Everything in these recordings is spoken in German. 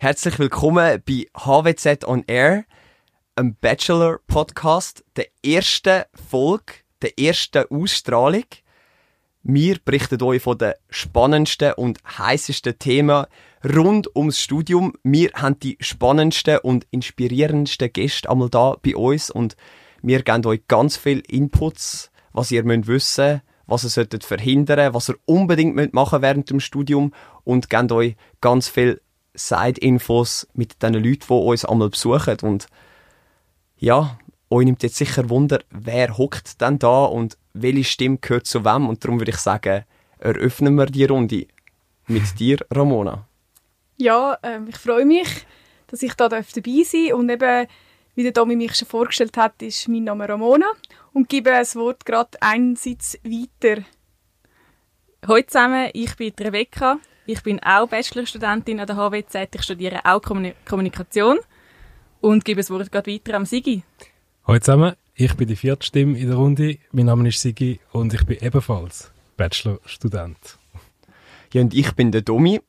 Herzlich willkommen bei HWZ on Air, einem Bachelor-Podcast, der ersten Folge, der ersten Ausstrahlung. Wir berichten euch von den spannendsten und heißesten Themen rund ums Studium. Wir haben die spannendsten und inspirierendsten Gäste einmal da bei uns und wir geben euch ganz viel Inputs, was ihr müsst wissen was ihr solltet verhindern, was ihr unbedingt machen während dem Studium und geben euch ganz viel Side-Infos mit den Leuten, die uns einmal besuchen. Und ja, euch nimmt jetzt sicher Wunder, wer hockt denn da und welche Stimme gehört zu wem. Und darum würde ich sagen, eröffnen wir die Runde mit dir, Ramona. Ja, ähm, ich freue mich, dass ich da dabei sein darf. Und eben, wie der Domi mich schon vorgestellt hat, ist mein Name Ramona und gebe das Wort gerade einsatz weiter. Hallo zusammen, ich bin Rebecca. Ich bin auch Bachelorstudentin an der HWZ. Ich studiere auch Kommunikation und gebe das Wort gerade weiter am Sigi. Hallo zusammen, ich bin die vierte Stimme in der Runde. Mein Name ist Sigi und ich bin ebenfalls Bachelorstudent. Ja, und ich bin der Domi.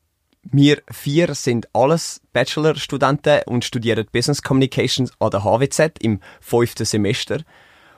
Wir vier sind alles Bachelorstudenten und studieren Business Communications an der HWZ im fünften Semester.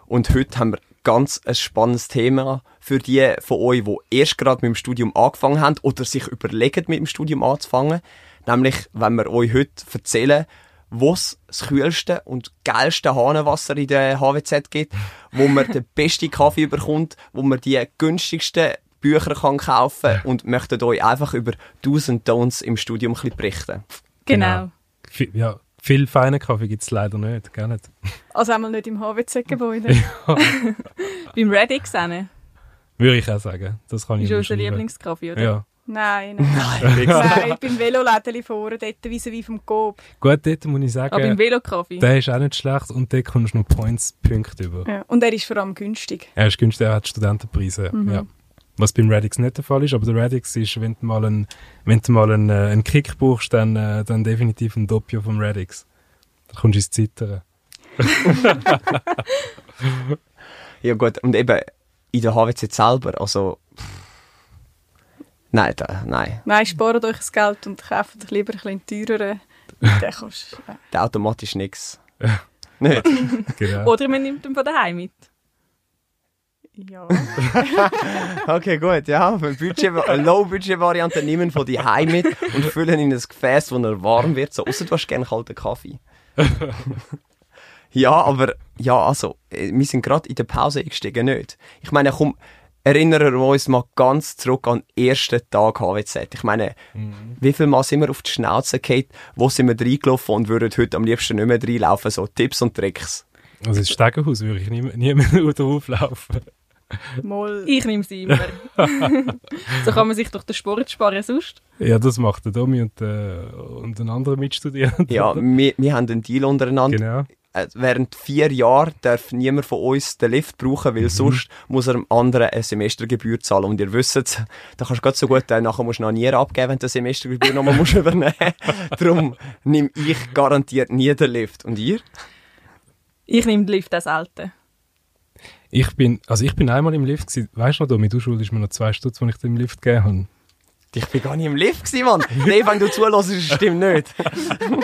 Und heute haben wir ganz ein spannendes Thema für die von euch, die erst gerade mit dem Studium angefangen haben oder sich überlegen, mit dem Studium anzufangen. Nämlich, wenn wir euch heute erzählen, wo es das kühlste und geilste Hahnenwasser in der HWZ gibt, wo man den besten Kaffee bekommt, wo man die günstigsten Bücher kann kaufen und möchten euch einfach über Do's und Don'ts im Studium ein bisschen berichten. Genau. genau. Ja, viel feinen Kaffee gibt es leider nicht, gar nicht. Also einmal nicht im HWZ-Gebäude. ja. Beim Redix auch Würde ich auch sagen. Das kann ist ich unser Lieblingskaffee, oder? Ja. Nein, nein. Nein, nein beim Velolädeli vorne, dort wie wie vom Coop. Gut, dort muss ich sagen, Aber beim Velokaffee? Der ist auch nicht schlecht und dort kommst du noch Points, Punkte über. Ja. Und er ist vor allem günstig. Er ist günstig, er hat Studentenpreise, mhm. ja. Was beim Radix nicht der Fall ist, aber der Radix ist, wenn du mal einen, wenn du mal einen, äh, einen Kick brauchst, dann, äh, dann definitiv ein Doppio vom Radix. Da kommst du ins Zittern. ja gut, und eben in der HWC selber, also nein, da, nein. Nein, spart euch das Geld und kauft euch lieber ein bisschen teureren. Den kannst äh. Der automatisch nichts. nicht? genau. Oder man nimmt ihn von daheim mit. Ja. okay, gut, ja. Eine Low-Budget-Variante nehmen von die Heim mit und füllen in ein Gefäß, wo er warm wird. So, außer du hast gerne kalten Kaffee. ja, aber, ja, also, äh, wir sind gerade in der Pause eingestiegen, nicht? Ich meine, komm, erinnern wir uns mal ganz zurück an den ersten Tag HWZ. Ich meine, mhm. wie viel Mal sind wir auf die Schnauze gefallen, wo sind wir reingelaufen und würden heute am liebsten nicht mehr reinlaufen, so Tipps und Tricks. Also ins Stegenhaus würde ich nie, nie mehr drauflaufen. Mal. Ich nehme sie immer. so kann man sich durch den Sport sparen sonst. Ja, das macht der Domi und, äh, und ein anderer Mitstudierender. Ja, wir, wir haben einen Deal untereinander. Genau. Äh, während vier Jahren darf niemand von uns den Lift brauchen, weil mhm. sonst muss er dem anderen eine Semestergebühr zahlen. Und ihr wisst, da kannst du ganz so gut, äh, nachher musst du noch nie abgeben, wenn du eine Semestergebühr nochmal musst übernehmen Darum nehme ich garantiert nie den Lift. Und ihr? Ich nehme den Lift als Alte. Ich bin, also ich bin einmal im Lift gewesen. Weißt du noch, Domi, du schuldest mir noch zwei Stutz, als ich den Lift gegeben habe. Ich bin gar nicht im Lift gewesen, Mann. nee, wenn du zulässt, stimmt nicht.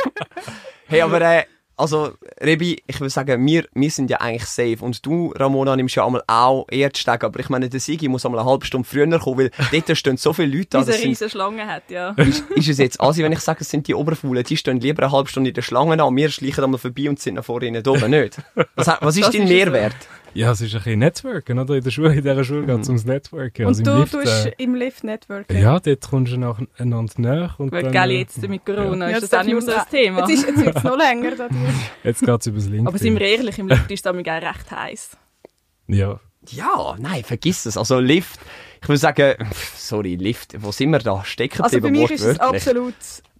hey, aber äh, also, Rebi, ich will sagen, wir, wir sind ja eigentlich safe. Und du, Ramona, nimmst ja einmal auch eher die Stege. Aber ich meine, der Sigi muss einmal eine halbe Stunde früher kommen, weil dort stehen so viele Leute da. Diese riesige Schlange hat, ja. Ist, ist es jetzt also, wenn ich sage, es sind die Oberfaulen, die stehen lieber eine halbe Stunde in der Schlange an, wir schleichen einmal vorbei und sind nach vorne oben, nicht? Was, was ist das dein ist Mehrwert? Ja, es ist ein bisschen Networken, oder? In der Schule, in dieser Schule geht es ums Networken. Und also du Lift, tust äh, im Lift Networken? Ja, dort kommst du nacheinander näher. Und Gut, dann, jetzt mit Corona ja. ist das, das auch nicht mehr so ein Thema. Jetzt, jetzt wird es noch länger. jetzt geht es über das LinkedIn. Aber sind wir ehrlich, im Lift ist es auch recht heiß. Ja. Ja, nein, vergiss es. Also Lift, ich würde sagen, sorry, Lift, wo sind wir da stecken Also für mich ist es absolut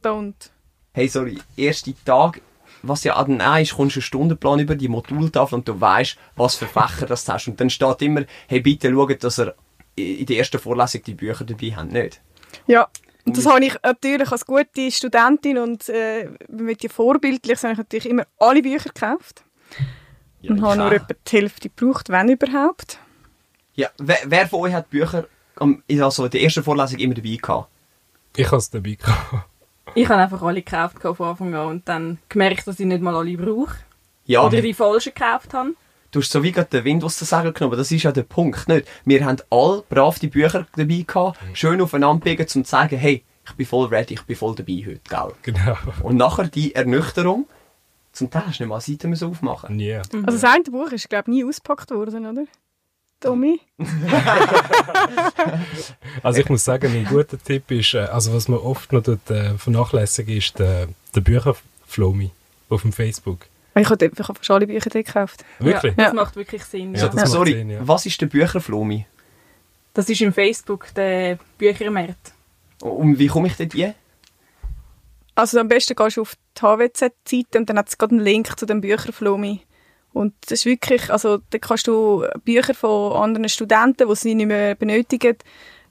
don't. Hey, sorry, erster Tag was ja dann auch ist, kommst du einen Stundenplan über die Modultafel und du weißt, was für Fächer das du hast. Und dann steht immer, hey, bitte schaut, dass ihr in der ersten Vorlesung die Bücher dabei habt, nicht? Ja, und das habe ich natürlich als gute Studentin und äh, mit dir vorbildlich, habe ich natürlich immer alle Bücher gekauft. Ja, und habe nur etwa die Hälfte gebraucht, wenn überhaupt. Ja, wer, wer von euch hat Bücher also in der ersten Vorlesung immer dabei gehabt? Ich habe es dabei gehabt. Ich habe einfach alle gekauft von Anfang an und dann gemerkt, dass ich nicht mal alle brauche. Ja, Oder die falschen gekauft habe. du hast so wie gerade den Wind aus den Segeln genommen, aber das ist ja der Punkt, nicht? Wir haben alle brav die Bücher dabei gehabt, schön aufeinander biegen, um zu sagen, hey, ich bin voll ready, ich bin voll dabei heute, gell? Genau. Und nachher die Ernüchterung, zum Teil hast du nicht mal eine Seite müssen aufmachen. Nie. Also das eine Buch ist, glaube ich, nie ausgepackt worden, oder? Tommy? Also ich muss sagen, ein guter Tipp ist, äh, also was man oft noch dort, äh, vernachlässigen, ist der, der Bücherflomi auf dem Facebook. Ich habe fast alle Bücher dort gekauft. Wirklich? Ja, das Ja. macht wirklich Sinn. Ja, Ja. das macht Sorry, Sinn, ja. was ist der Bücherflomi? Das ist im Facebook der Büchermarkt. Und wie komme ich dort hin? Also am besten gehst du auf die HWZ-Seite und dann hat es gerade einen Link zu dem Bücherflomi. Und das ist wirklich, also da kannst du Bücher von anderen Studenten, die sie nicht mehr benötigen,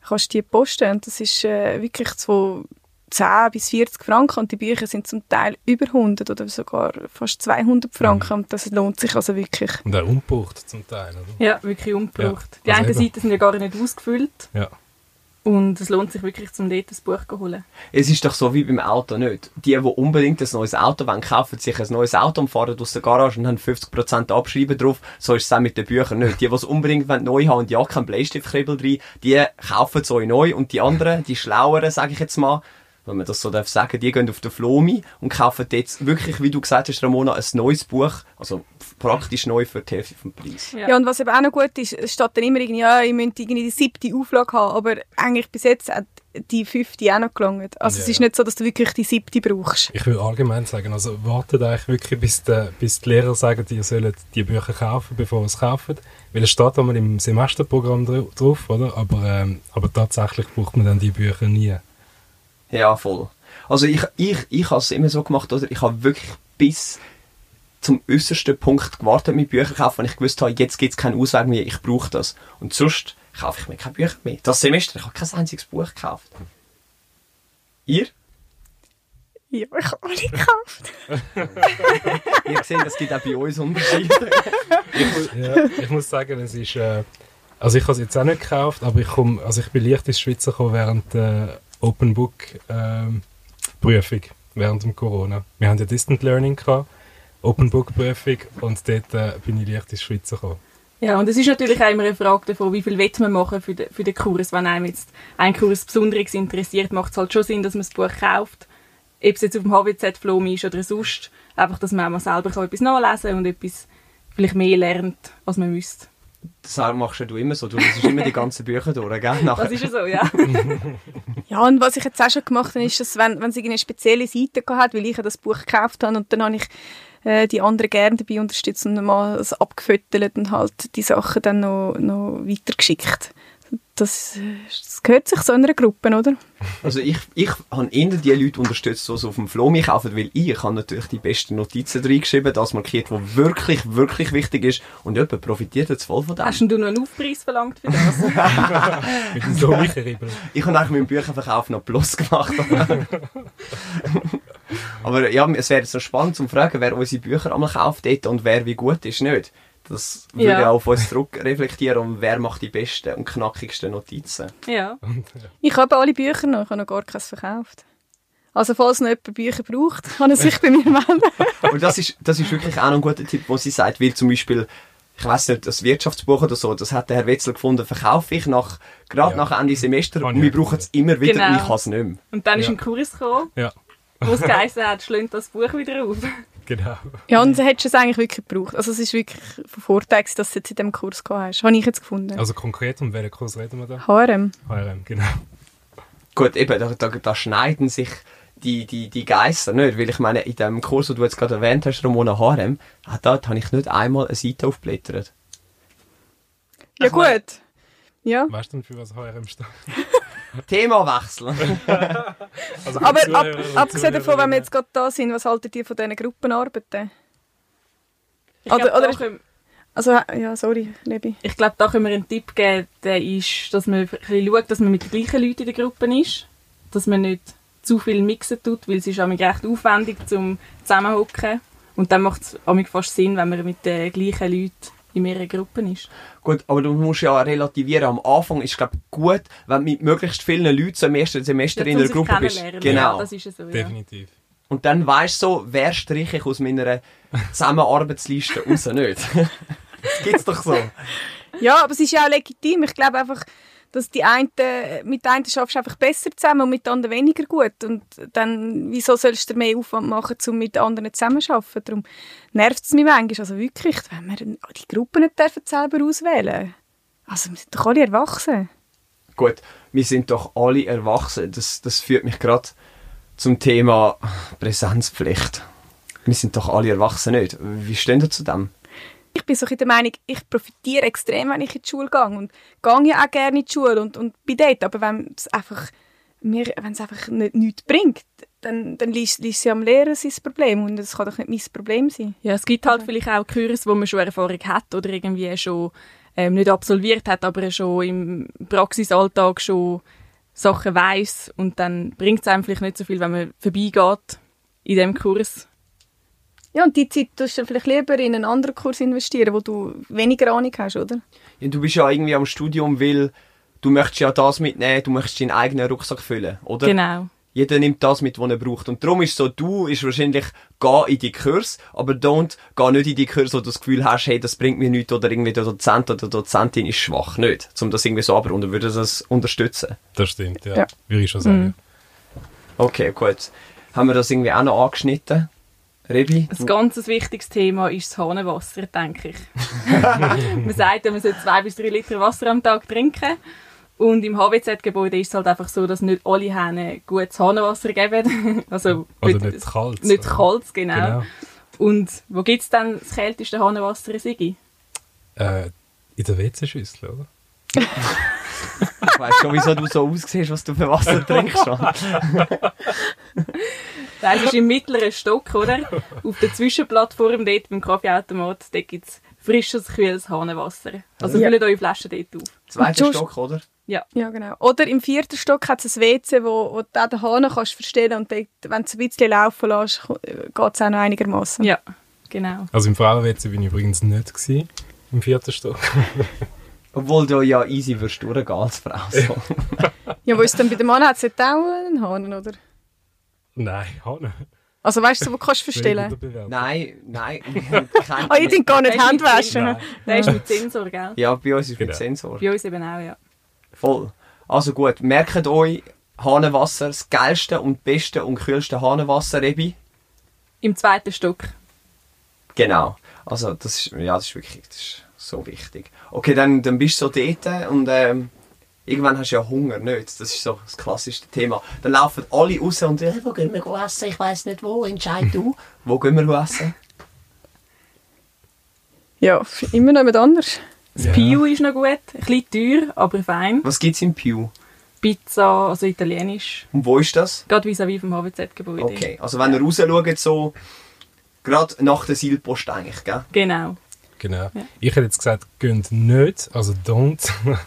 kannst du die posten. Und das ist äh, wirklich so 10 bis 40 Franken und die Bücher sind zum Teil über 100 oder sogar fast 200 Franken und das lohnt sich also wirklich. Und auch ungebraucht zum Teil, oder? Ja, wirklich ungebraucht. Ja, Die also einen eben. Seiten sind ja gar nicht ausgefüllt Ja. Und es lohnt sich wirklich, zum dort ein Buch zu holen. Es ist doch so wie beim Auto nicht. Die, die unbedingt ein neues Auto wollen, kaufen sich ein neues Auto und fahren aus der Garage und haben 50% Abschreiben drauf. So ist es auch mit den Büchern nicht. Die, die es unbedingt wollen, neu haben und ja, kein Bleistiftkribbel drin, die kaufen es euch neu und die anderen, die Schlaueren, sage ich jetzt mal, wenn man das so darf sagen, die gehen auf den Flomi und kaufen jetzt wirklich, wie du gesagt hast, Ramona, ein neues Buch, also praktisch neu für die Hälfte vom Preis. Ja. und was eben auch noch gut ist, es steht dann immer irgendwie, ja, ihr müsst irgendwie die siebte Auflage haben, aber eigentlich bis jetzt hat die fünfte auch noch gelangt. Also es Ja. ist nicht so, dass du wirklich die siebte brauchst. Ich will allgemein sagen, also wartet eigentlich wirklich, bis, der, bis die Lehrer sagen, ihr sollt die Bücher kaufen, bevor ihr es kauft. Weil es steht einmal im Semesterprogramm dra- drauf, oder? Aber, ähm, aber tatsächlich braucht man dann die Bücher nie. Ja, voll. Also ich, ich, ich habe es immer so gemacht, oder? Ich habe wirklich bis zum äußersten Punkt gewartet mit Büchern kaufen, wenn ich gewusst habe, jetzt gibt es keinen Ausweg mehr, ich brauche das. Und sonst kaufe ich mir keine Bücher mehr. Das Semester, ich habe kein einziges Buch gekauft. Ihr? Ja, ich habe alle gekauft. Ihr seht, es gibt auch bei uns Unterschiede. Ja, ich muss sagen, es ist, äh, also ich habe es jetzt auch nicht gekauft, aber ich komm, also ich bin leicht ins Schweizer gekommen während der Open Book ähm, Prüfung, während dem Corona. Wir haben ja Distant Learning gehabt, Open Book Prüfung und dort äh, bin ich leicht ins Schweizer gekommen. Ja, und es ist natürlich auch immer eine Frage davon, wie viel will man machen für den, für den Kurs. Wenn einem jetzt ein Kurs besonders interessiert, macht es halt schon Sinn, dass man das Buch kauft. Ob es jetzt auf dem HWZ-Flomi ist oder sonst. Einfach, dass man auch mal selber kann etwas nachlesen kann und etwas vielleicht mehr lernt, als man müsste. Das machst ja du immer so, du liest immer die ganzen Bücher durch, gell? Nachher. Das ist ja so, ja. Ja, und was ich jetzt auch schon gemacht habe, ist, dass wenn, wenn es eine spezielle Seite hat, weil ich ja das Buch gekauft habe und dann habe ich äh, die anderen gerne dabei unterstützt und mal es abgefüttert und halt die Sachen dann noch, noch weitergeschickt. Das, das gehört sich so einer Gruppe, oder? Also ich, ich habe eher die Leute unterstützt, die es auf dem Flomi kaufen, weil ich habe natürlich die besten Notizen reingeschrieben, das markiert, was wirklich, wirklich wichtig ist und jemand profitiert jetzt voll von dem. Hast denn du noch einen Aufpreis verlangt für das? Mit dem Domikeribbel. Ich habe eigentlich mit dem Bücherverkauf noch Plus gemacht. Aber ja, es wäre so spannend zu fragen, wer unsere Bücher einmal kauft dort und wer wie gut ist, nicht? Das würde Ja. auch auf uns zurückreflektieren und wer macht die besten und knackigsten Notizen. ja. Ich habe alle Bücher noch, ich habe noch gar keins verkauft. Also falls noch jemand Bücher braucht, kann er sich bei mir melden. Aber das ist, das ist wirklich auch noch ein guter Tipp, wo sie sagt, weil zum Beispiel, ich weiß nicht, das Wirtschaftsbuch oder so, das hat der Herr Wetzel gefunden, verkaufe ich nach, gerade Ja. nach Ende Semester und wir auch brauchen es immer wieder Genau. und ich kann es nicht mehr. Und dann ist Ja. ein Kurs gekommen, Ja, wo es geheißen hat, schlönt das Buch wieder auf. Genau. Ja, und hättest du es eigentlich wirklich gebraucht. Also es ist wirklich von Vorteil, dass du jetzt in diesem Kurs gehabt hast. Habe ich jetzt gefunden. Also konkret, um welchen Kurs reden wir da? HRM. HRM, genau. Gut, eben, da, da, da schneiden sich die, die, die Geister nicht, weil ich meine, in dem Kurs, den du jetzt gerade erwähnt hast, Ramona Harem, ah, da habe ich nicht einmal eine Seite aufgeblättert. Ja Ich mein- gut. Ja. Weißt du für was HRM steht? Themawechsel. Also Aber ab, abgesehen davon, wenn wir jetzt gerade da sind, was haltet ihr von diesen Gruppenarbeiten? Ich Oder- glaube, oder- da, können- Also, ja, sorry, Lebi. ich glaube, da können wir einen Tipp geben, der ist, dass man ein bisschen schaut, dass man mit den gleichen Leuten in der Gruppe ist. Dass man nicht zu viel mixen tut, weil es ist recht aufwendig zum Zusammenhocken. Und dann macht es fast Sinn, wenn man mit den gleichen Leuten in mehreren Gruppen ist. Gut, aber du musst ja relativieren. Am Anfang ist glaube gut, wenn du mit möglichst vielen Leuten so im ersten Semester in um einer sich Gruppe bist. Genau. Ja, das ist ja so, ja. Definitiv. Und dann weißt du so, wer streiche ich aus meiner Zusammenarbeitsliste raus, nicht? das gibt's doch so. Ja, aber es ist ja auch legitim. Ich glaube einfach, dass die einen, mit den einen schaffst du einfach besser zusammen und mit den anderen weniger gut. Und dann, wieso sollst du mehr Aufwand machen, um mit anderen zusammenzuarbeiten? Darum nervt es mich manchmal. Also wirklich, wenn wir die Gruppen nicht dürfen selber auswählen Also wir sind doch alle erwachsen. Gut, wir sind doch alle erwachsen. Das, das führt mich gerade zum Thema Präsenzpflicht. Wir sind doch alle erwachsen nicht. Wie stehen ihr zu dem? Ich bin so ein der Meinung, ich profitiere extrem, wenn ich in die Schule gehe und gehe ja auch gerne in die Schule und, und bin dort. Aber wenn es einfach, mir, wenn es einfach nicht, nichts bringt, dann, dann liest, liest sie am Lehrer sein Problem und das kann doch nicht mein Problem sein. Ja, es gibt halt vielleicht auch Kurs, wo man schon Erfahrung hat oder irgendwie schon ähm, nicht absolviert hat, aber schon im Praxisalltag schon Sachen weiß und dann bringt es einem vielleicht nicht so viel, wenn man vorbeigeht in dem Kurs. Ja, und die Zeit tust du vielleicht lieber in einen anderen Kurs investieren, wo du weniger Ahnung hast, oder? Ja, du bist ja irgendwie am Studium, weil du möchtest ja das mitnehmen, du möchtest deinen eigenen Rucksack füllen, oder? Genau. Jeder nimmt das mit, was er braucht. Und darum ist so, du ist wahrscheinlich, geh in die Kurs, aber don't, geh nicht in die Kurs, wo du das Gefühl hast, hey, das bringt mir nichts, oder irgendwie der Dozent oder die Dozentin ist schwach. Nicht. Um das irgendwie so abrunden, würde das unterstützen. Das stimmt, ja. Ja. Würde ich schon sagen. Mhm. Okay, gut. Haben wir das irgendwie auch noch angeschnitten? Rebi? Ein ganz wichtiges Thema ist das Hahnenwasser, denke ich. man sagt, man soll zwei bis drei Liter Wasser am Tag trinken. Und im HWZ-Gebäude ist es halt einfach so, dass nicht alle Hähne gutes Hahnenwasser geben. also Oder nicht kalt. Nicht kalt, genau. Genau. Und wo gibt es dann das kälteste Hahnenwasser in Sigi? Äh, in der WC-Schüssel, oder? Ich weiss schon, wieso du so aussiehst, was du für Wasser trinkst. Das ist im mittleren Stock, oder? Auf der Zwischenplattform dort beim Kaffeeautomat, dort gibt es frisches, kühles Hahnenwasser. Also Ja. füllt eure Flaschen dort auf. Zweiter Stock, oder? Ja. Ja, genau. Oder im vierten Stock hat es ein WC, wo, wo du auch den Hahn kannst verstellen und dort, wenn du es ein bisschen laufen lässt, geht es auch noch einigermaßen. Ja, genau. Also im Frauen-WC bin ich übrigens nicht gewesen, im vierten Stock. Obwohl du ja easy wirst durchgehen als Frau. So. Ja, wo ist denn bei dem Mann? Hat es auch einen Hahn, oder? Nein, Hanne. Also weißt du, wo kannst du verstellen? nein, nein. Ah, ich denke gar nicht Der ist Hände mit waschen. Nein. Der ist mit Sensor, gell? Ja, bei uns ist mit Genau. Sensor. Bei uns eben auch, ja. Voll. Also gut, merkt euch, Hahnenwasser, das geilste und beste und kühlste Hahnenwasser, Rebi. Im zweiten Stock. Genau. Also das ist, ja, das ist wirklich das ist so wichtig. Okay, dann, dann bist du so dort und ähm, irgendwann hast du ja Hunger, nicht? Das ist so das klassischste Thema. Dann laufen alle raus und äh, wo gehen wir essen? Ich weiß nicht wo, entscheid du. wo gehen wir essen? Ja, immer noch jemand anders. Das Pio ist noch gut. Ein bisschen teuer, aber fein. Was gibt's im Pew? Pizza, also italienisch. Und wo ist das? Gerade vis-à-vis vom HWZ-Gebäude. Okay, also wenn ihr raus schaut, so gerade nach der Seilpost eigentlich, gell? Genau. Genau. Ich hätte jetzt gesagt, geht nicht, also don't,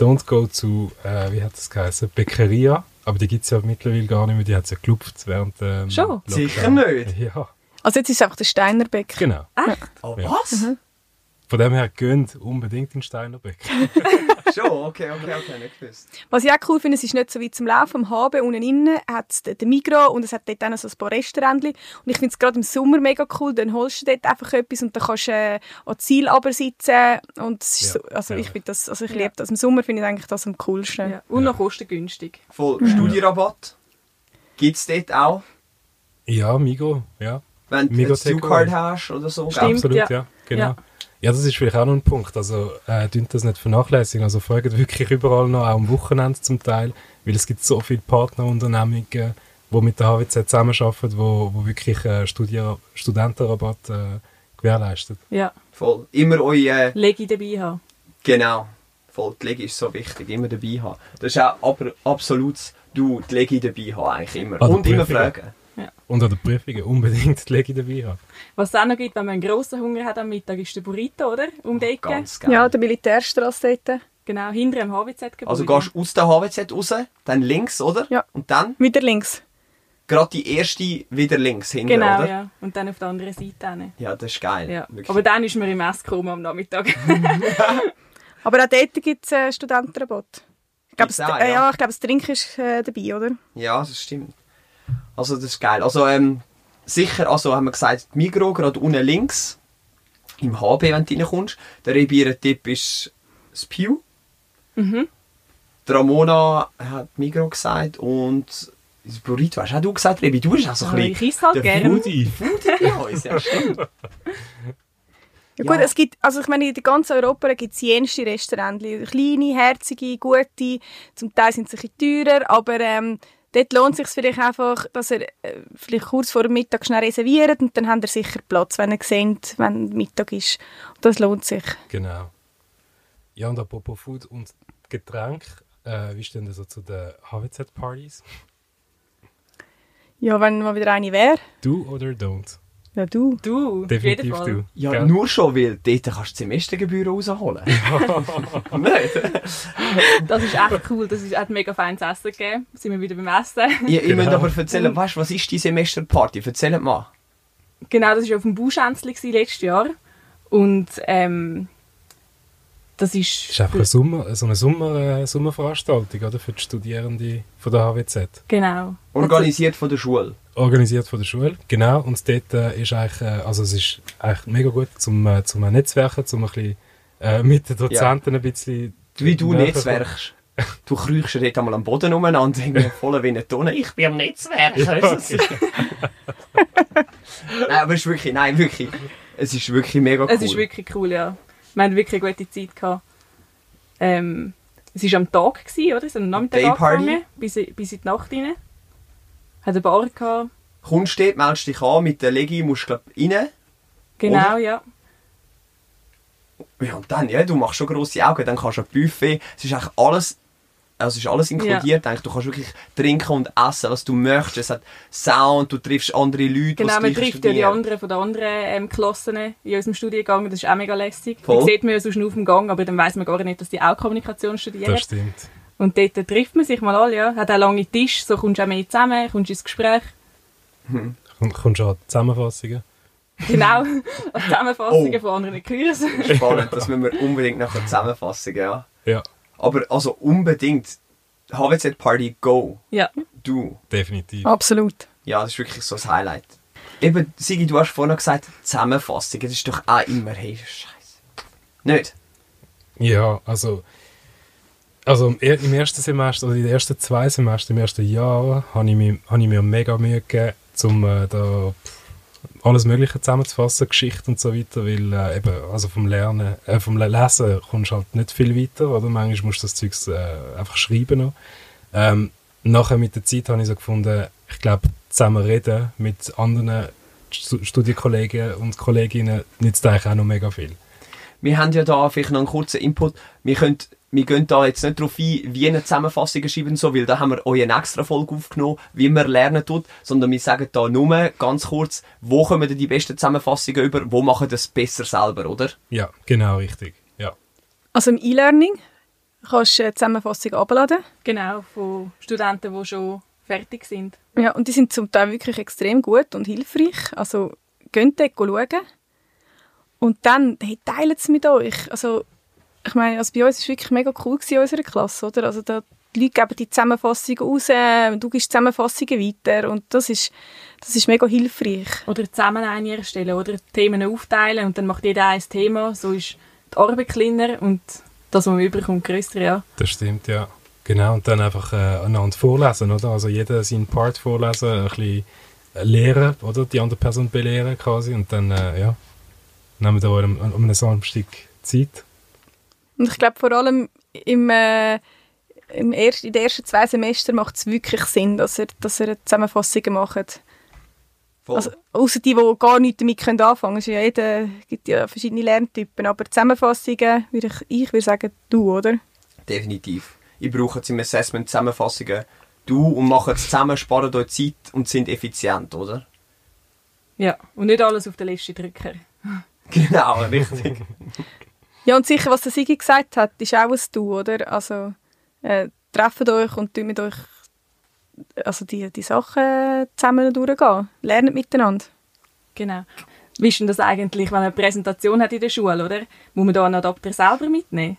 don't go zu, äh, wie hat das geheißen, Bäckeria. Aber die gibt es ja mittlerweile gar nicht mehr, die hat es ja gelupft während dem Schon? Lockdown. Sicher nicht. Ja, Also jetzt ist es einfach der Steinerbeck. genau. Oh, Ja. was? Von dem her geht unbedingt in Steinerbeck. Schon, okay, okay, okay, nicht gewusst. Was ich auch cool finde, es ist nicht so weit zum Laufen. Am HB unten innen hat es den Migros und es hat dort auch noch so ein paar Restaurants. Und ich finde es gerade im Sommer mega cool. Dann holst du dort einfach etwas und dann kannst du äh, an Ziel sitzen. Und es ist Ja, so, also ja. ich, finde das, also ich liebe das. Im Sommer finde ich eigentlich das am coolsten. Ja. Und noch kostengünstig. Voll Studierabatt. Gibt's dort auch? Ja, Migo, ja. Wenn du eine. Q-Card hast oder so. Stimmt. Absolut, ja. ja. genau. Ja. Das ist vielleicht auch noch ein Punkt. Also, äh, dünnt das nicht vernachlässigen. Also, fragt wirklich überall noch, auch am Wochenende zum Teil, weil es gibt so viele Partnerunternehmungen, die mit der HWZ zusammenarbeiten, wo, wo wirklich äh, Studier Studentenrabatt äh, gewährleistet. Ja. Voll. Immer euer, Legi dabei haben. genau. Voll, die Legi ist so wichtig, immer dabei haben. Das ist auch aber absolut, du die Legi dabei haben, eigentlich immer. Ah, Und immer fragen. Und an der Prüfungen unbedingt die Legi dabei haben. Was es auch noch gibt, wenn man einen grossen Hunger hat am Mittag, ist der Burrito, oder? Um die Ecke. Ganz geil. Ja, der Militärstraße dort. Genau, hinter dem HWZ-Gebäude. Also gehst du aus der HWZ raus, dann links, oder? Ja. Und dann? Wieder links. gerade die erste wieder links hinten, Genau, oder? ja. Und dann auf der anderen Seite. hin. Ja, das ist geil. Ja. Wirklich. Aber dann ist man im Ess gekommen am Nachmittag. Aber auch dort gibt es äh, Studentenrabatt. Ich glaube, auch, äh, ja. ja, ich glaube, das Trinken ist äh, dabei, oder? Ja, das stimmt. Also das ist geil. Also ähm, sicher, also haben wir gesagt, die Migro gerade unten links im HB, wenn du reinkommst. Der Rebieren-Tipp ist das Pew. Mhm. Die Ramona hat Migro gesagt und das Burrito hast auch du gesagt, Rebi. Du bist auch so ein bisschen ich esse halt der gerne. Foodie. Foodie bei uns, ja stimmt. Ja, gut, Ja. es gibt, also ich meine, in ganz Europa gibt es jenste Restaurants. Kleine, herzige, gute. Zum Teil sind sie ein bisschen teurer, aber ähm, dort lohnt es sich vielleicht einfach, dass er äh, vielleicht kurz vor dem Mittag schnell reserviert und dann habt ihr sicher Platz, wenn ihr seht, wenn Mittag ist. Das lohnt sich. Genau. Ja, und apropos Food und Getränk, äh, wie stehen das so zu den HWZ-Partys? Ja, wenn mal wieder eine wäre. Du oder don't? Ja, du. Du, Definitiv Fall. du. Ja, Gell? nur schon, weil dort kannst du die Semestergebühren rausholen. Nicht? Das ist echt cool. Das ist, hat mega feines Essen gegeben. Sind wir wieder beim Essen. Ihr, ihr Genau. aber erzählen, weißt du, was ist die Semesterparty? Erzählt mal. Genau, das war auf dem Bauschänzli letztes Jahr. Und ähm, das ist... Das ist einfach eine, Sommer, so eine Sommer, äh, Sommerveranstaltung oder, für die Studierenden von der HWZ. Genau. Organisiert von der Schule. Organisiert von der Schule, genau. Und dort äh, ist eigentlich, äh, also es ist eigentlich mega gut zum, äh, zum Netzwerken, zum ein bisschen äh, mit den Dozenten ein bisschen... Wie du netzwerkst. Du kriechst dort einmal am Boden umeinander, voll wie eine Tonne. Ich bin am Netzwerken. weisst du? nein, aber es ist wirklich, nein, wirklich. Es ist wirklich mega cool. Es ist wirklich cool, ja. Wir hatten wirklich eine gute Zeit. Gehabt. Ähm, es war am Tag, gewesen, oder? Es ist am Nachmittag angefangen, bis, bis in die Nacht rein. Hat eine Bar gehabt. Kommst dort, meldest dich an mit der Legi, musst glaub rein. Genau, ja. Ja, und dann, ja, du machst schon grosse Augen, dann kannst du ein Buffet. Es ist eigentlich alles, also es ist alles inkludiert. Eigentlich. Du kannst wirklich trinken und essen, was du möchtest. Es hat Sound, du triffst andere Leute, Genau, man trifft ja die anderen von den anderen ähm, Klassen in unserem Studiengang. Das ist auch mega lässig. Voll. Die sieht man ja sonst nur auf dem Gang, aber dann weiss man gar nicht, dass die auch Kommunikation studieren. Das stimmt. Und dort trifft man sich mal alle, ja. Hat auch lange Tisch, so kommst du auch mehr zusammen, kommst ins Gespräch. Und kommst du an Zusammenfassungen? Genau, als Zusammenfassungen Oh. von anderen Kursen. Spannend, das müssen wir unbedingt nachher zusammenfassen, ja. Ja, Aber also unbedingt HWZ Party Go. Ja, Du. definitiv. Absolut. Ja, das ist wirklich so das Highlight. Eben, Sigi, du hast vorhin gesagt, Zusammenfassung. Das ist doch auch immer, hey, Scheiße. Nicht? Ja, also, also im er- im ersten Semester, oder in den ersten zwei Semestern, im ersten Jahr, habe ich, mir- habe ich mir mega Mühe gegeben, um äh, da pff, alles Mögliche zusammenzufassen, Geschichte und so weiter, weil äh, eben, also vom Lernen, äh, vom Le- Lesen kommst du halt nicht viel weiter, oder? Manchmal musst du das Zeug äh, einfach schreiben noch. Ähm, nachher mit der Zeit habe ich so gefunden, ich glaube, zusammen reden mit anderen Stu- Studienkollegen und Kolleginnen nützt eigentlich auch noch mega viel. Wir haben ja da vielleicht noch einen kurzen Input. Wir, können, wir gehen da jetzt nicht darauf ein, wie eine Zusammenfassung schreiben so, weil da haben wir euch eine extra Folge aufgenommen, wie man lernen tut, sondern wir sagen da nur ganz kurz, wo kommen denn die besten Zusammenfassungen über, wo machen das besser selber, oder? Ja, genau, richtig. Ja. Also im E-Learning kannst du eine Zusammenfassung abladen. genau, von Studenten, die schon fertig sind. Ja, und die sind zum Teil wirklich extrem gut und hilfreich. Also, geht dort schauen. Und dann, hey, teilt es mit euch. Also, ich meine, also bei uns war es wirklich mega cool gewesen in unserer Klasse, oder? Also, da, die Leute geben die Zusammenfassung raus, du gibst Zusammenfassungen weiter und das ist, das ist mega hilfreich. Oder zusammen eine erstellen oder Themen aufteilen und dann macht jeder ein Thema. So ist die Arbeit kleiner und das, was man überkommt, grösser, ja. Das stimmt, ja. Genau, und dann einfach äh, einander vorlesen, oder? Also jeder seinen Part vorlesen, ein bisschen lehren, oder? Die andere Person belehren quasi und dann, äh, ja, nehmen wir da um, um einen Samstag Zeit. Und ich glaube, vor allem im, äh, im erst, in den ersten zwei Semestern macht es wirklich Sinn, dass ihr, dass ihr Zusammenfassungen macht. Voll. Also, außer die, die gar nichts damit können anfangen können. Es ja jeder, gibt ja verschiedene Lerntypen. Aber Zusammenfassungen, würde ich, ich würde sagen, du, oder? Definitiv. Ich brauche im Assessment Zusammenfassungen. Du und machen es zusammen, sparen euch Zeit und sind effizient, oder? Ja, und nicht alles auf den letzten Drücker. Genau, richtig. Ja, und sicher, was der Sigi gesagt hat, ist auch ein Du, oder? Also, äh, trefft euch und tut mit euch also die, die Sachen zusammen durchgehen. Lernen miteinander. Genau. Wie ist denn das eigentlich, wenn man eine Präsentation hat in der Schule, oder? Muss man da einen Adapter selber mitnehmen?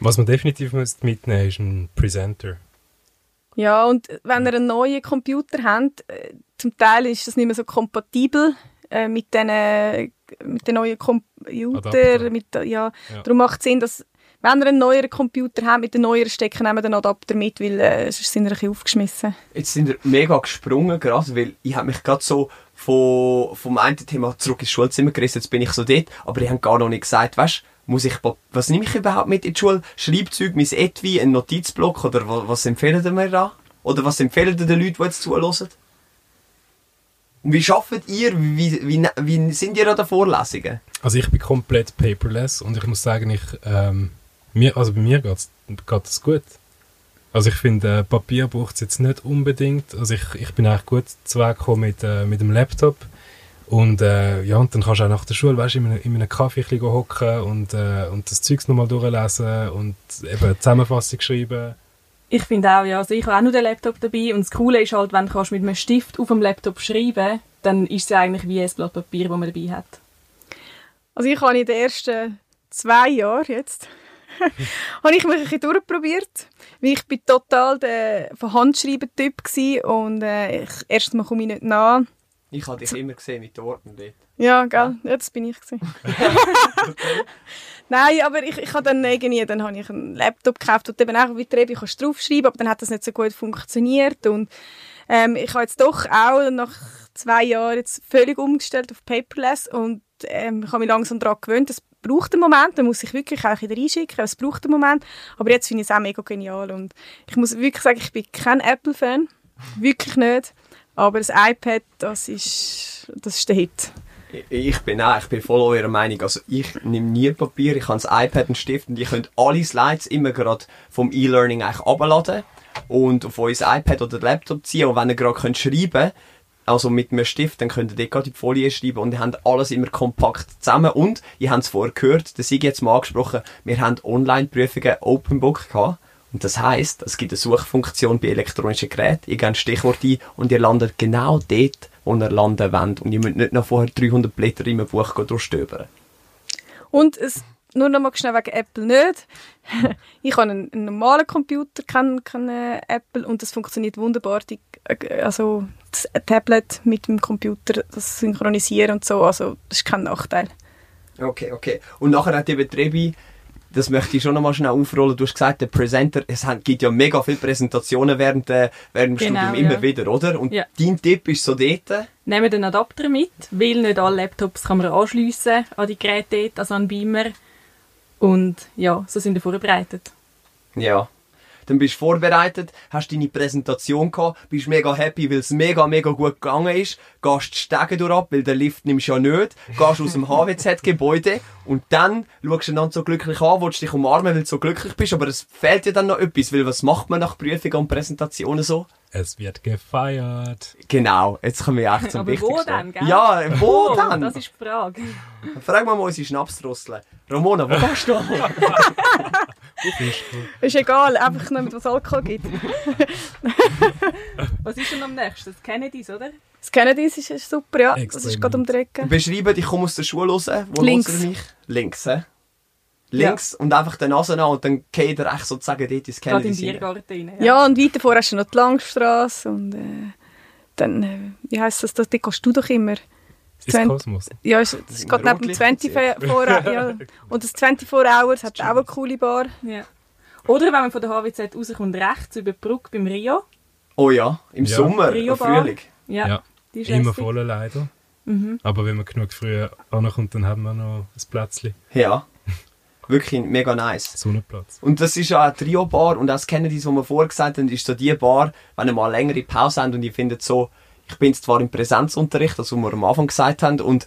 Was man definitiv muss mitnehmen muss, ist ein Presenter. Ja, und wenn ihr einen neuen Computer habt, äh, zum Teil ist das nicht mehr so kompatibel äh, mit den mit den neuen Computern. Mit, ja. ja. Darum macht es Sinn, dass wenn ihr einen neueren Computer habt, mit den neueren Stecken, nehmt den Adapter mit, weil äh, sonst sind ihr ein bisschen aufgeschmissen. Jetzt sind wir mega gesprungen gerade, weil ich habe mich gerade so von, vom einen Thema zurück ins Schulzimmer gerissen, jetzt bin ich so dort, aber ich habe gar noch nicht gesagt, weißt muss ich, was nehme ich überhaupt mit in die Schule? Schreibzeug, mein Etui, ein Notizblock oder was, was empfehlen Sie mir da? Oder was empfehlen die Leute, die jetzt zuhören? Wie arbeitet ihr? Wie, wie, wie sind ihr an den Vorlesungen? Also ich bin komplett paperless und ich muss sagen, ich, ähm, mir, also bei mir geht es gut. Also ich finde, äh, Papier braucht es jetzt nicht unbedingt. Also ich, ich bin eigentlich gut zugekommen mit, äh, mit dem Laptop. Und äh, ja, und dann kannst du auch nach der Schule, weißt, in einem, in einem Kaffee hocken und, äh, und das Zeugs nochmal durchlesen und eben Zusammenfassung schreiben. Ich finde auch, ja, also ich habe auch nur den Laptop dabei und das Coole ist halt, wenn du mit einem Stift auf dem Laptop schreiben dann ist es ja eigentlich wie ein Blatt Papier, das man dabei hat. Also ich habe in den ersten zwei Jahren jetzt habe ich mich ein bisschen durchprobiert. Ich bin total der von Handschreiben-Typ und äh, ich, erstmal komme ich nicht nach. Ich habe dich immer gesehen mit den Worten dort. Ja, gell? Das bin ich Nein, aber ich, ich habe dann irgendwie, dann habe ich einen Laptop gekauft und eben auch wie Trebi kannst draufschreiben, aber dann hat das nicht so gut funktioniert und ähm, ich habe jetzt doch auch nach zwei Jahren jetzt völlig umgestellt auf Paperless und ähm, ich habe mich langsam daran gewöhnt. Es braucht einen Moment, man muss sich wirklich auch wieder einschicken, es braucht einen Moment, aber jetzt finde ich es auch mega genial und ich muss wirklich sagen, ich bin kein Apple-Fan, wirklich nicht, aber das iPad, das ist, das ist der Hit. Ich bin auch, ich bin voll eurer Meinung. Also ich nehme nie Papier, ich habe das iPad und Stift und ich könnt alle Slides immer gerade vom E-Learning eigentlich abladen und auf euer iPad oder Laptop ziehen. Und wenn ihr gerade könnt schreiben also mit einem Stift, dann könnt ihr dort gerade die Folie schreiben und ihr habt alles immer kompakt zusammen. Und ihr habt es vorher gehört, das ich jetzt mal angesprochen, wir haben Online-Prüfungen Open Book gehabt. Und das heißt, es gibt eine Suchfunktion bei elektronischen Geräten, ihr gebt ein Stichwort ein und ihr landet genau dort, wo ihr landen wollt und ihr müsst nicht noch vorher 300 Blätter in einem Buch durchstöbern. Und es nur noch mal schnell wegen Apple nicht. ich habe einen, einen, normalen Computer, keinen kein Apple und das funktioniert wunderbar. Die, äh, also das Tablet mit dem Computer, das synchronisieren und so, also das ist kein Nachteil. Okay, okay. Und nachher hat die Betriebe das möchte ich schon noch mal schnell aufrollen. Du hast gesagt, der Presenter, es gibt ja mega viele Präsentationen während, äh, während dem genau, Studium immer ja. wieder, oder? Und ja. dein Tipp ist so dort? Nehmen den Adapter mit, weil nicht alle Laptops kann man anschliessen an die Geräte also an Beamer. Und ja, so sind wir vorbereitet. Ja. Dann bist du vorbereitet, hast deine Präsentation gehabt, bist mega happy, weil es mega, mega gut gegangen ist, gehst die Stege durch ab, weil der Lift nimmst du ja nicht, gehst aus dem HWZ-Gebäude und dann schaust du dann so glücklich an, willst dich umarmen, weil du so glücklich bist, aber es fehlt dir dann noch etwas, weil was macht man nach Prüfungen und Präsentationen so? Es wird gefeiert. Genau, jetzt kommen wir echt zum Aber Wichtigsten. wo dann, gell? Ja, wo oh, dann? Das ist die Frage. Frag mal mal unsere Schnapsdrossel. Ramona, wo gehst du? ist egal, einfach nicht, was Alkohol gibt. was ist denn am nächsten? Das Kennedys, oder? Das Kennedys ist super, ja. Extrem das ist gerade um die Ecke. Beschreiben, ich komme aus der Schule raus. Wo Links. mich? Links, hä? links ja. und einfach den Nase an und dann geht er echt sozusagen dort ins Kennedy. Gerade im Biergarten rein. Ja. ja, und weiter vorher hast du noch die Langstrasse und äh, dann, äh, wie heisst das, dort gehst du doch immer. Das ist Kosmos. Ja, es, es geht neben dem 24 ja. Und das 24 Hours hat auch eine coole Bar. Ja. Oder wenn man von der HWZ rauskommt, rechts über die Brücke beim Rio. Oh ja, im ja. Sommer, im Frühling. Ja, ja. immer voll leider. Mhm. Aber wenn man genug früh ankommt, dann haben wir noch ein Plätzchen. Ja. Wirklich mega nice. Sonnenplatz. Und das ist ja eine Trio-Bar und das kennen die, was wir vorher gesagt haben, ist so die Bar, wenn ihr mal längere Pause habt und ihr findet so, ich bin zwar im Präsenzunterricht, das was wir am Anfang gesagt haben, und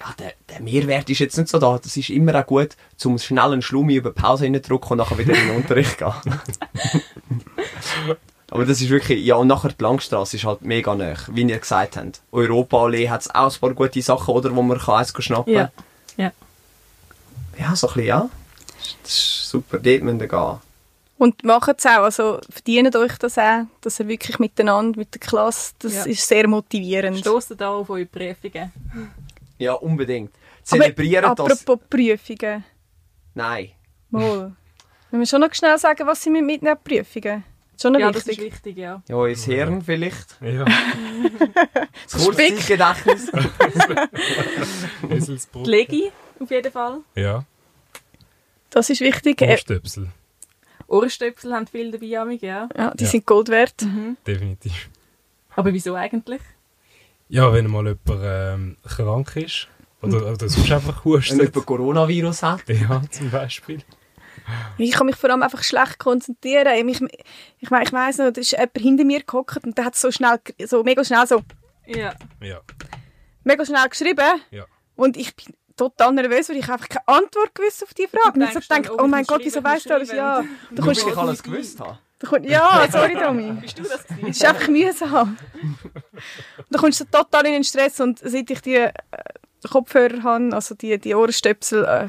ja, der, der Mehrwert ist jetzt nicht so da. Das ist immer auch gut, zum schnell einen Schlummi über Pause drücken und nachher wieder in den Unterricht gehen. Aber das ist wirklich, ja, und nachher die Langstrasse ist halt mega nah, wie ihr gesagt habt. Europa-Allee hat auch ein paar gute Sachen, oder, wo man kann eins schnappen kann. Ja. ja. Ja, so ein bisschen, ja. Das ist super, dort müssen wir gehen. Und macht es auch, also verdient euch das auch, dass ihr wirklich miteinander, mit der Klasse, das Ja. ist sehr motivierend. Stoßen da auf eure Prüfungen. Ja, unbedingt. Aber Zelebrieren das. apropos Prüfungen, Nein. mal. Müssen wir schon noch schnell sagen, was sie mit mitnehmen, Prüfungen? Schon noch Ja, das wichtig. ist wichtig, ja. Ja, ins Hirn vielleicht. Ja, Das Kurzzeitgedächtnis. Die Legi, auf jeden Fall. Ja, Das ist wichtig. Ohrstöpsel, Ohrenstöpsel haben viel dabei, amig, ja. ja, die Ja. sind Gold wert. definitiv. Aber wieso eigentlich? Ja, wenn mal jemand ähm, krank ist oder, oder sonst einfach Wenn hustet. jemand Coronavirus hat. Ja, zum Beispiel. Ich kann mich vor allem einfach schlecht konzentrieren. Ich, ich, mein, ich weiss noch, da ist jemand hinter mir gehockt und der hat so schnell, so mega schnell, so Ja. Ja, mega schnell geschrieben. ja. Und ich bin total nervös, weil ich einfach keine Antwort gewusst auf die Frage. Und ich so dann, gedacht, oh, oh ich mein Gott, wieso ich weißt du alles? Ja, du Nur kommst, weil ich alles gewusst habe. du kommst, ja, sorry Domi. Bist du das? Es ist einfach mühsam. Und dann kommst du total in den Stress und seit ich die äh, Kopfhörer habe, also die, die Ohrenstöpsel, äh,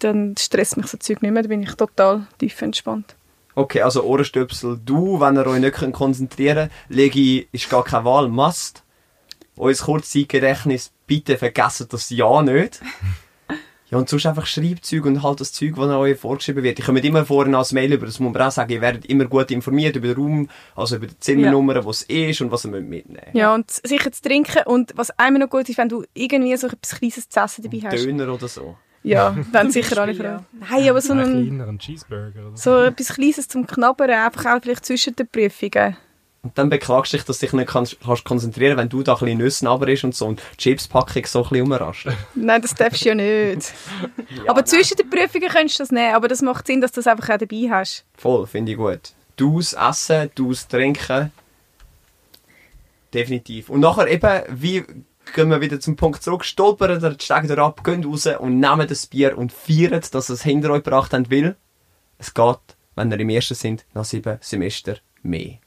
dann stresst mich so Zeug nicht mehr, dann bin ich total tief entspannt. Okay, also Ohrenstöpsel, du, wenn ihr euch nicht konzentrieren könnt, Legi ist gar keine Wahl, must. Unser Kurzzeitgedächtnis, bitte vergesst das ja nicht. Ja, und sonst einfach Schreibzeug und halt das Zeug, das euch vorgeschrieben wird. Ich komme immer vorhin als Mail über, das muss man auch sagen, ihr werdet immer gut informiert über den Raum, also über die Zimmernummer, wo es ist und was ihr mitnehmen müsst. Ja, und sicher zu trinken und was einmal noch gut ist, wenn du irgendwie so etwas Kleines zu essen dabei hast. Döner oder so. Ja, dann sicher alle Fragen. Nein, aber so Ein ein, Cheeseburger oder so etwas Kleines zum Knabbern, einfach auch vielleicht zwischen den Prüfungen. Und dann beklagst du dich, dass du dich nicht kannst, kannst konzentrieren wenn du da ein bisschen Nüsse ist und so und die Chipspackung so ein bisschen umrast. Nein, das darfst du ja nicht. Ja, aber nein. zwischen den Prüfungen könntest du das nehmen, aber das macht Sinn, dass du das einfach auch dabei hast. Voll, finde ich gut. Du's essen, du's trinken. Definitiv. Und nachher eben, wie gehen wir wieder zum Punkt zurück, stolpern oder steigen ihr ab, gehen raus und nehmen das Bier und feiern, dass es hinter euch gebracht habt, weil es geht, wenn ihr im ersten sind, nach sieben Semester mehr.